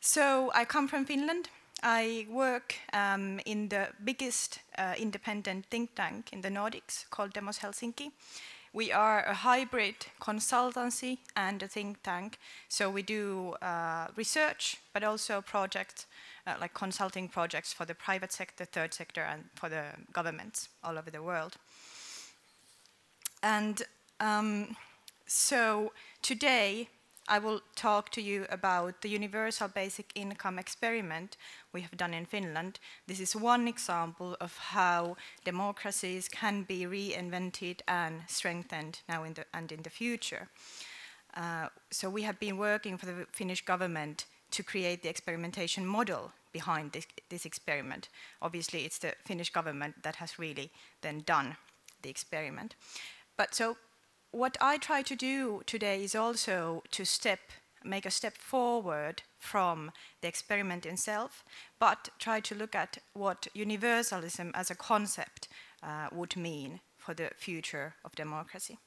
So I come from Finland. I work um, in the biggest uh, independent think tank in the Nordics called Demos Helsinki. We are a hybrid consultancy and a think tank, so we do uh, research, but also projects, uh, like consulting projects for the private sector, third sector, and for the governments all over the world. And um, so today I will talk to you about the universal basic income experiment we have done in Finland. This is one example of how democracies can be reinvented and strengthened now in the, and in the future. Uh, so we have been working for the Finnish government to create the experimentation model behind this, this experiment. Obviously, it's the Finnish government that has really then done the experiment. But so what I try to do today is also to step, make a step forward from the experiment itself, but try to look at what universalism as a concept uh, would mean for the future of democracy.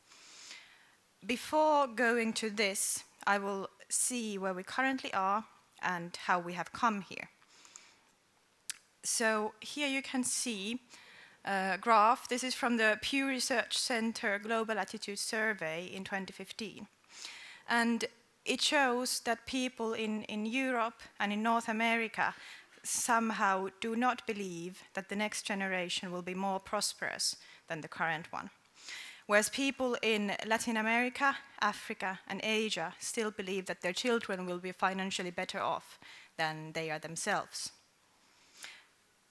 Before going to this, I will see where we currently are and how we have come here. So here you can see uh, graph. This is from the Pew Research Center Global Attitude Survey in 2015. And it shows that people in, in Europe and in North America somehow do not believe that the next generation will be more prosperous than the current one. Whereas people in Latin America, Africa, and Asia still believe that their children will be financially better off than they are themselves.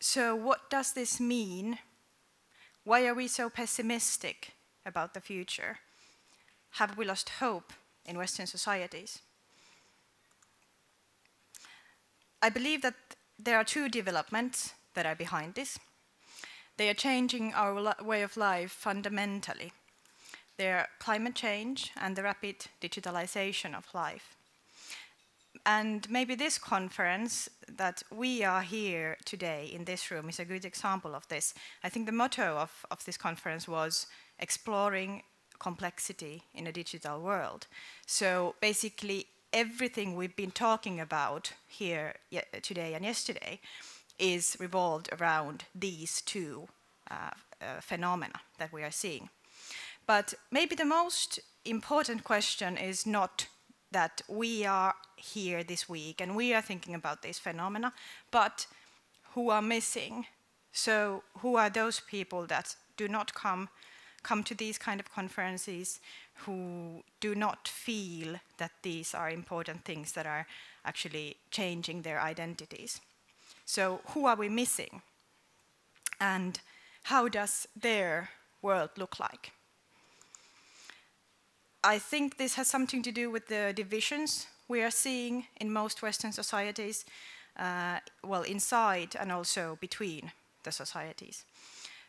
So, what does this mean why are we so pessimistic about the future? Have we lost hope in Western societies? I believe that there are two developments that are behind this. They are changing our way of life fundamentally. They are climate change and the rapid digitalization of life. And maybe this conference that we are here today in this room is a good example of this. I think the motto of, of this conference was exploring complexity in a digital world. So basically, everything we've been talking about here today and yesterday is revolved around these two uh, uh, phenomena that we are seeing. But maybe the most important question is not that we are here this week and we are thinking about these phenomena, but who are missing? So, who are those people that do not come come to these kind of conferences who do not feel that these are important things that are actually changing their identities? So, who are we missing? And how does their world look like? I think this has something to do with the divisions we are seeing in most Western societies, uh, well, inside and also between the societies.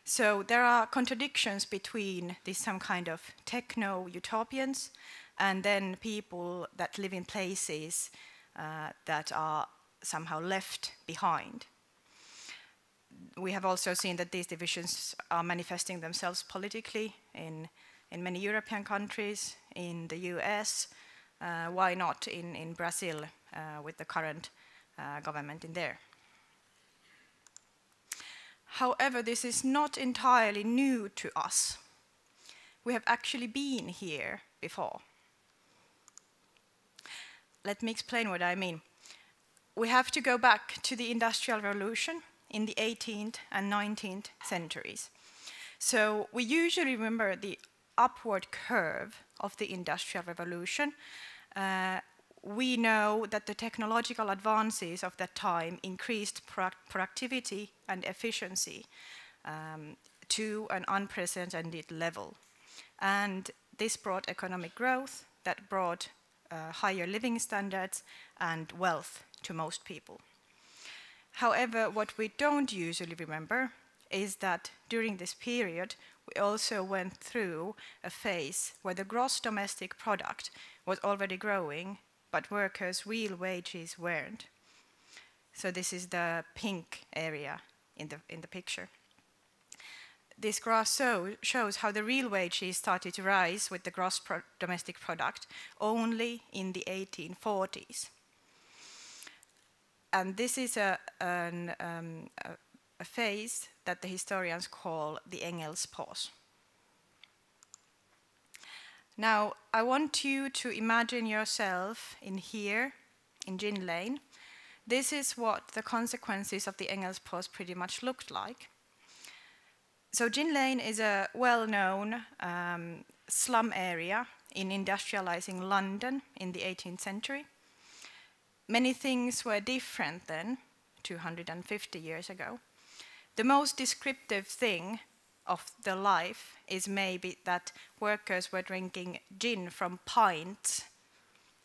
So there are contradictions between some kind of techno utopians and then people that live in places uh, that are somehow left behind. We have also seen that these divisions are manifesting themselves politically in in many European countries, in the US, uh, why not in, in Brazil uh, with the current uh, government in there. However, this is not entirely new to us. We have actually been here before. Let me explain what I mean. We have to go back to the Industrial Revolution in the 18th and 19th centuries. So we usually remember the upward curve of the Industrial Revolution, uh, we know that the technological advances of that time increased productivity and efficiency um, to an unprecedented level. And this brought economic growth that brought uh, higher living standards and wealth to most people. However, what we don't usually remember is that during this period, we also went through a phase where the gross domestic product was already growing, but workers' real wages weren't. So this is the pink area in the, in the picture. This graph so, shows how the real wages started to rise with the gross pro domestic product only in the 1840s. and this is a, an, um, a, a phase that the historians call the Engels pause. Now, I want you to imagine yourself in here, in Gin Lane. This is what the consequences of the Engels pause pretty much looked like. So, Gin Lane is a well known um, slum area in industrializing London in the 18th century. Many things were different then, 250 years ago. The most descriptive thing of the life is maybe that workers were drinking gin from pints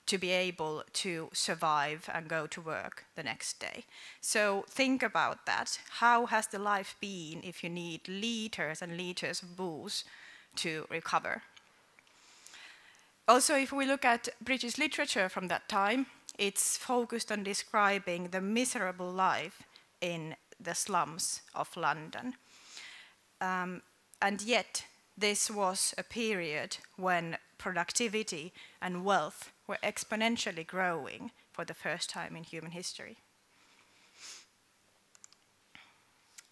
to be able to survive and go to work the next day. So think about that. How has the life been if you need liters and liters of booze to recover? Also, if we look at British literature from that time, it's focused on describing the miserable life in the slums of London. Um, and yet, this was a period when productivity and wealth were exponentially growing for the first time in human history.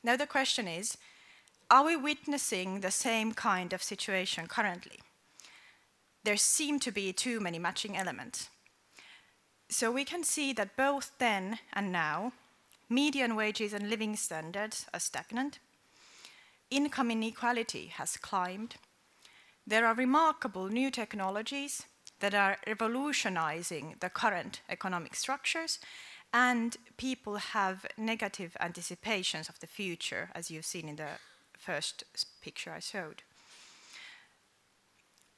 Now, the question is are we witnessing the same kind of situation currently? There seem to be too many matching elements. So we can see that both then and now, median wages and living standards are stagnant, income inequality has climbed. There are remarkable new technologies that are revolutionizing the current economic structures, and people have negative anticipations of the future, as you've seen in the first picture I showed.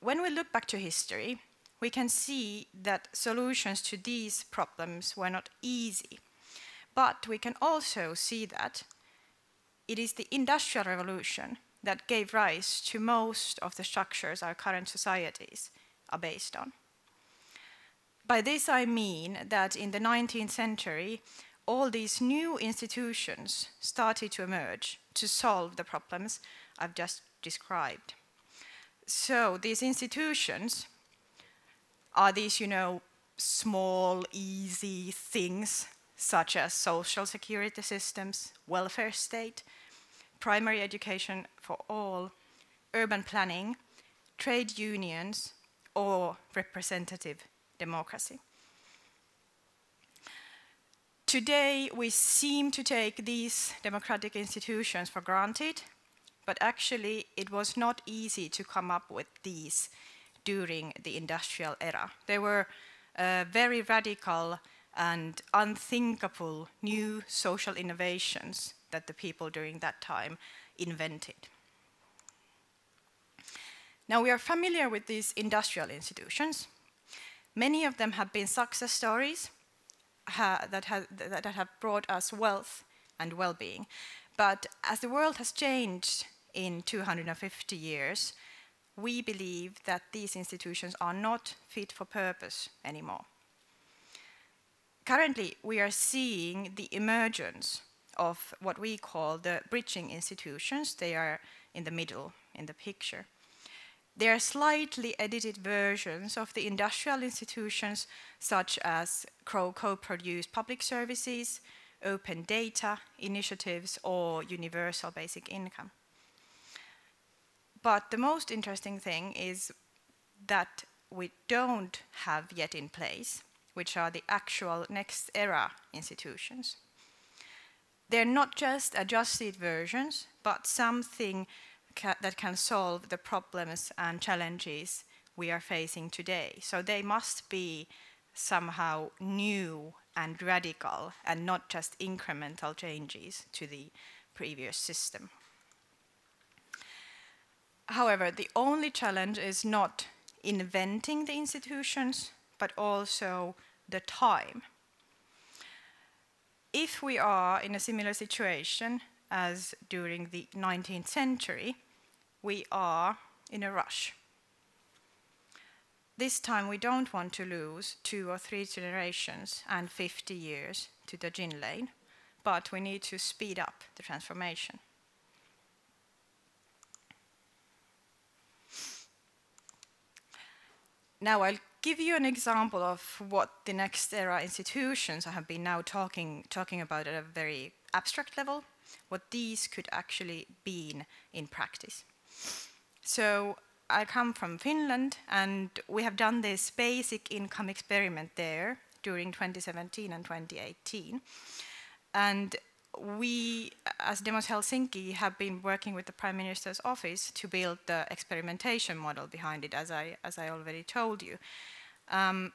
When we look back to history, we can see that solutions to these problems were not easy. But we can also see that it is the Industrial Revolution that gave rise to most of the structures our current societies are based on. By this I mean that in the 19th century, all these new institutions started to emerge to solve the problems I've just described. So these institutions are these, you know, small, easy things such as social security systems, welfare state, primary education for all, urban planning, trade unions, or representative democracy. Today, we seem to take these democratic institutions for granted, but actually, it was not easy to come up with these during the industrial era. They were uh, very radical and unthinkable new social innovations that the people during that time invented. Now we are familiar with these industrial institutions. Many of them have been success stories ha that, ha that have brought us wealth and well being. But as the world has changed in 250 years, we believe that these institutions are not fit for purpose anymore. Currently, we are seeing the emergence of what we call the bridging institutions. They are in the middle in the picture. They are slightly edited versions of the industrial institutions, such as co produced public services, open data initiatives, or universal basic income. But the most interesting thing is that we don't have yet in place, which are the actual next era institutions. They're not just adjusted versions, but something ca that can solve the problems and challenges we are facing today. So they must be somehow new and radical and not just incremental changes to the previous system. However, the only challenge is not inventing the institutions, but also the time if we are in a similar situation as during the 19th century, we are in a rush. This time we don't want to lose two or three generations and 50 years to the gin lane, but we need to speed up the transformation. Now I'll give you an example of what the next era institutions have been now talking, talking about at a very abstract level, what these could actually be in, in practice. So I come from Finland and we have done this basic income experiment there during 2017 and 2018. And we, as Demos Helsinki, have been working with the Prime Minister's office to build the experimentation model behind it, as I, as I already told you. Um,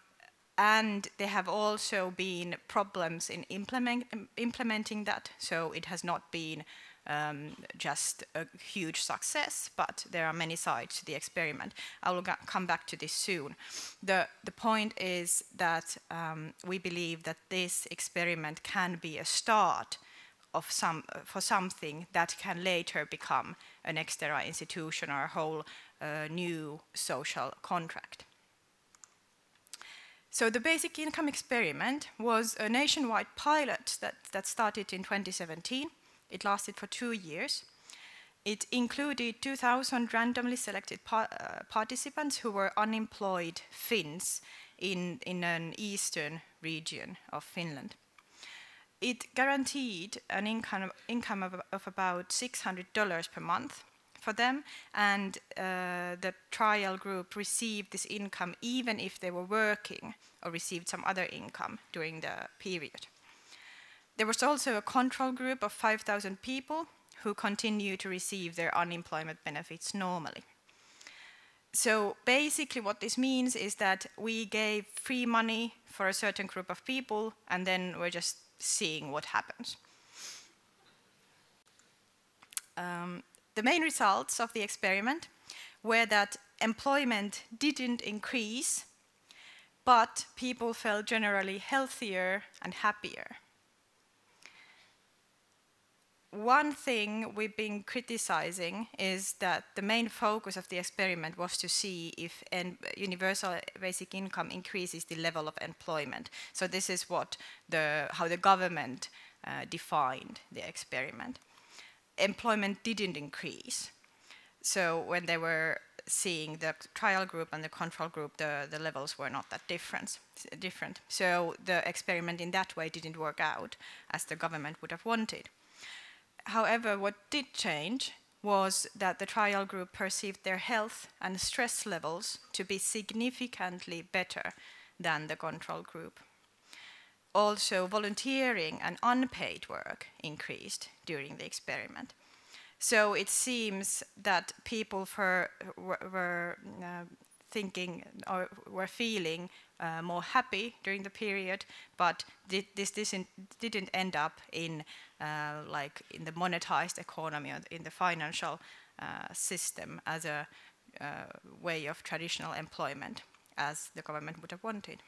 and there have also been problems in implement, implementing that, so it has not been um, just a huge success, but there are many sides to the experiment. I will come back to this soon. The, the point is that um, we believe that this experiment can be a start of some, for something that can later become an extra institution or a whole uh, new social contract. So the basic income experiment was a nationwide pilot that, that started in 2017. It lasted for two years. It included 2,000 randomly selected par uh, participants who were unemployed Finns in, in an eastern region of Finland. It guaranteed an income, income of, of about $600 per month for them, and uh, the trial group received this income even if they were working or received some other income during the period. There was also a control group of 5,000 people who continued to receive their unemployment benefits normally. So basically what this means is that we gave free money for a certain group of people and then we're just seeing what happens. Um, the main results of the experiment were that employment didn't increase, but people felt generally healthier and happier. One thing we've been criticizing is that the main focus of the experiment was to see if universal basic income increases the level of employment. So this is what the, how the government uh, defined the experiment employment didn't increase. So when they were seeing the trial group and the control group, the, the levels were not that different, different. So the experiment in that way didn't work out as the government would have wanted. However, what did change was that the trial group perceived their health and stress levels to be significantly better than the control group also volunteering and unpaid work increased during the experiment. So it seems that people for, were, uh, thinking or were feeling uh, more happy during the period, but this, this didn't end up in uh, like in the monetized economy or in the financial uh, system as a uh, way of traditional employment as the government would have wanted.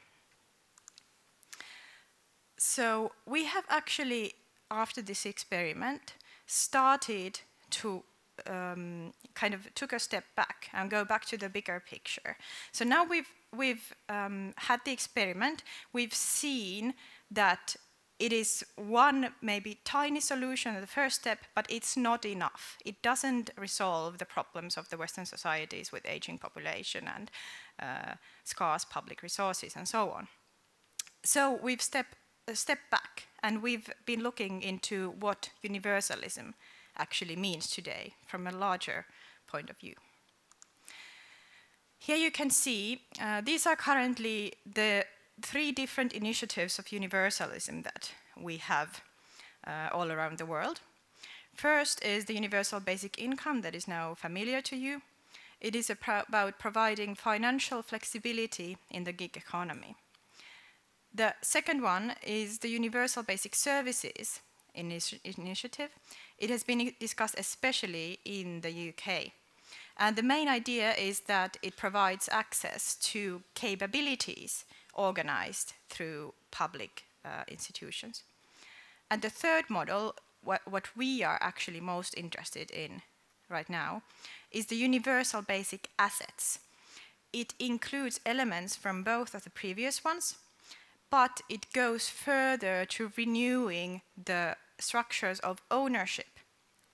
So we have actually, after this experiment, started to um, kind of took a step back and go back to the bigger picture. So now we've we've um, had the experiment. We've seen that it is one maybe tiny solution the first step, but it's not enough. It doesn't resolve the problems of the Western societies with aging population and uh, scarce public resources and so on. So we've stepped a step back and we've been looking into what universalism actually means today from a larger point of view. Here you can see uh, these are currently the three different initiatives of universalism that we have uh, all around the world. First is the universal basic income that is now familiar to you. It is about providing financial flexibility in the gig economy. The second one is the Universal Basic Services initiative. It has been discussed especially in the UK. And the main idea is that it provides access to capabilities organized through public uh, institutions. And the third model, what, what we are actually most interested in right now, is the universal basic assets. It includes elements from both of the previous ones, but it goes further to renewing the structures of ownership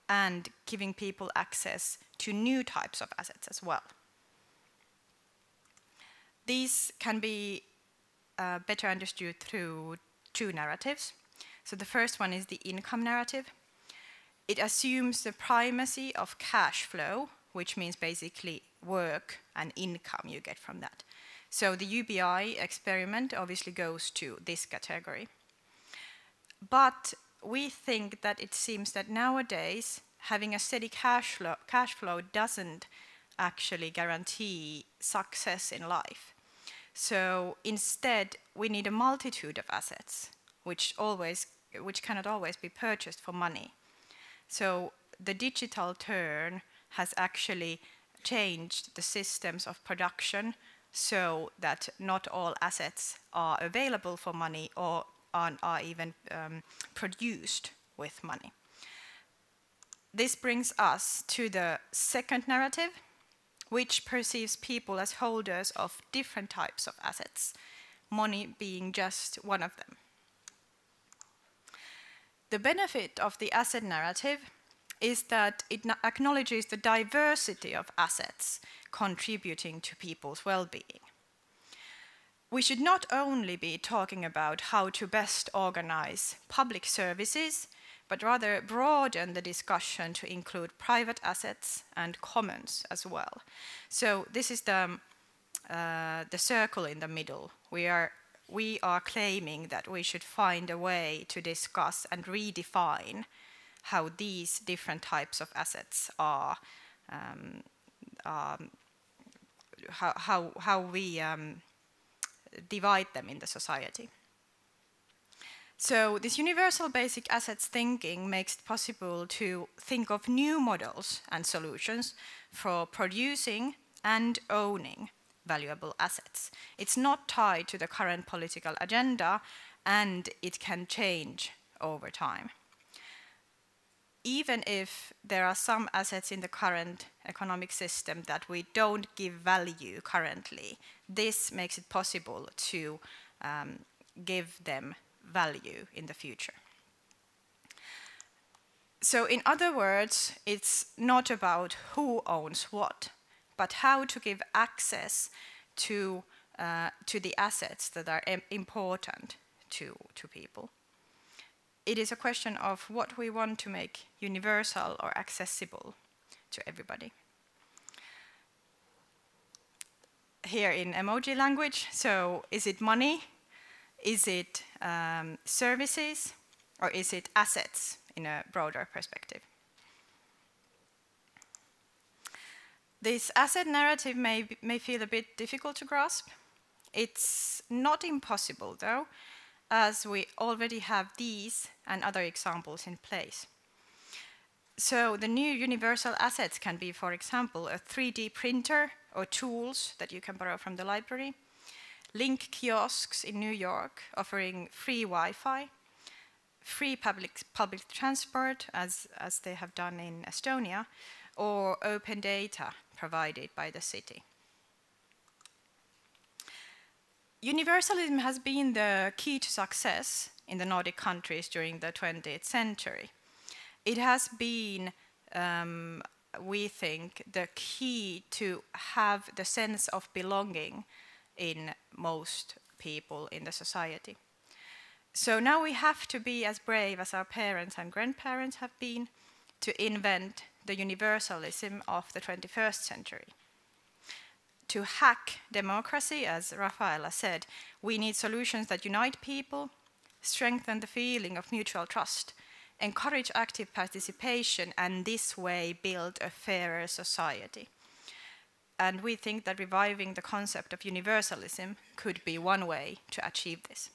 and giving people access to new types of assets as well. These can be uh, better understood through two narratives. So the first one is the income narrative. It assumes the primacy of cash flow, which means basically work and income you get from that. So the UBI experiment obviously goes to this category. But we think that it seems that nowadays having a steady cash flow, cash flow doesn't actually guarantee success in life. So instead, we need a multitude of assets, which always, which cannot always be purchased for money. So the digital turn has actually changed the systems of production so that not all assets are available for money or are, are even um, produced with money. This brings us to the second narrative, which perceives people as holders of different types of assets, money being just one of them. The benefit of the asset narrative is that it acknowledges the diversity of assets contributing to people's well being. We should not only be talking about how to best organize public services, but rather broaden the discussion to include private assets and commons as well. So this is the, uh, the circle in the middle. We are, we are claiming that we should find a way to discuss and redefine how these different types of assets are, um, um, how, how, how we um, divide them in the society. So this universal basic assets thinking makes it possible to think of new models and solutions for producing and owning valuable assets. It's not tied to the current political agenda and it can change over time. Even if there are some assets in the current economic system that we don't give value currently, this makes it possible to um, give them value in the future. So, in other words, it's not about who owns what, but how to give access to, uh, to the assets that are important to, to people. It is a question of what we want to make universal or accessible to everybody. Here in emoji language, so is it money? Is it um, services or is it assets in a broader perspective? This asset narrative may, may feel a bit difficult to grasp. It's not impossible, though, as we already have these and other examples in place. So the new universal assets can be, for example, a 3D printer or tools that you can borrow from the library, Link kiosks in New York offering free Wi-Fi, free public, public transport, as, as they have done in Estonia, or open data provided by the city. Universalism has been the key to success in the Nordic countries during the 20th century. It has been, um, we think, the key to have the sense of belonging in most people in the society. So now we have to be as brave as our parents and grandparents have been to invent the universalism of the 21st century. To hack democracy, as Rafaela said, we need solutions that unite people, strengthen the feeling of mutual trust, encourage active participation, and this way build a fairer society and we think that reviving the concept of universalism could be one way to achieve this.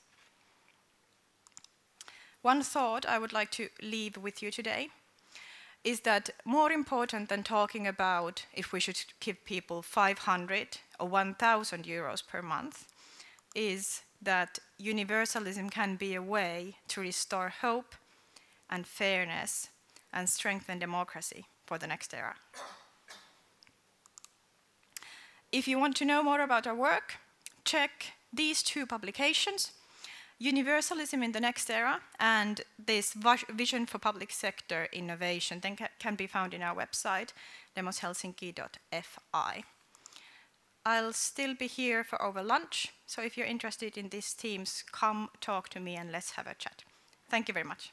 One thought I would like to leave with you today is that more important than talking about if we should give people 500 or 1,000 euros per month is that universalism can be a way to restore hope and fairness and strengthen democracy for the next era. If you want to know more about our work, check these two publications, Universalism in the Next Era and this Vision for Public Sector Innovation then can be found in our website, demoshelsinki.fi. I'll still be here for over lunch, so if you're interested in these themes, come talk to me and let's have a chat. Thank you very much.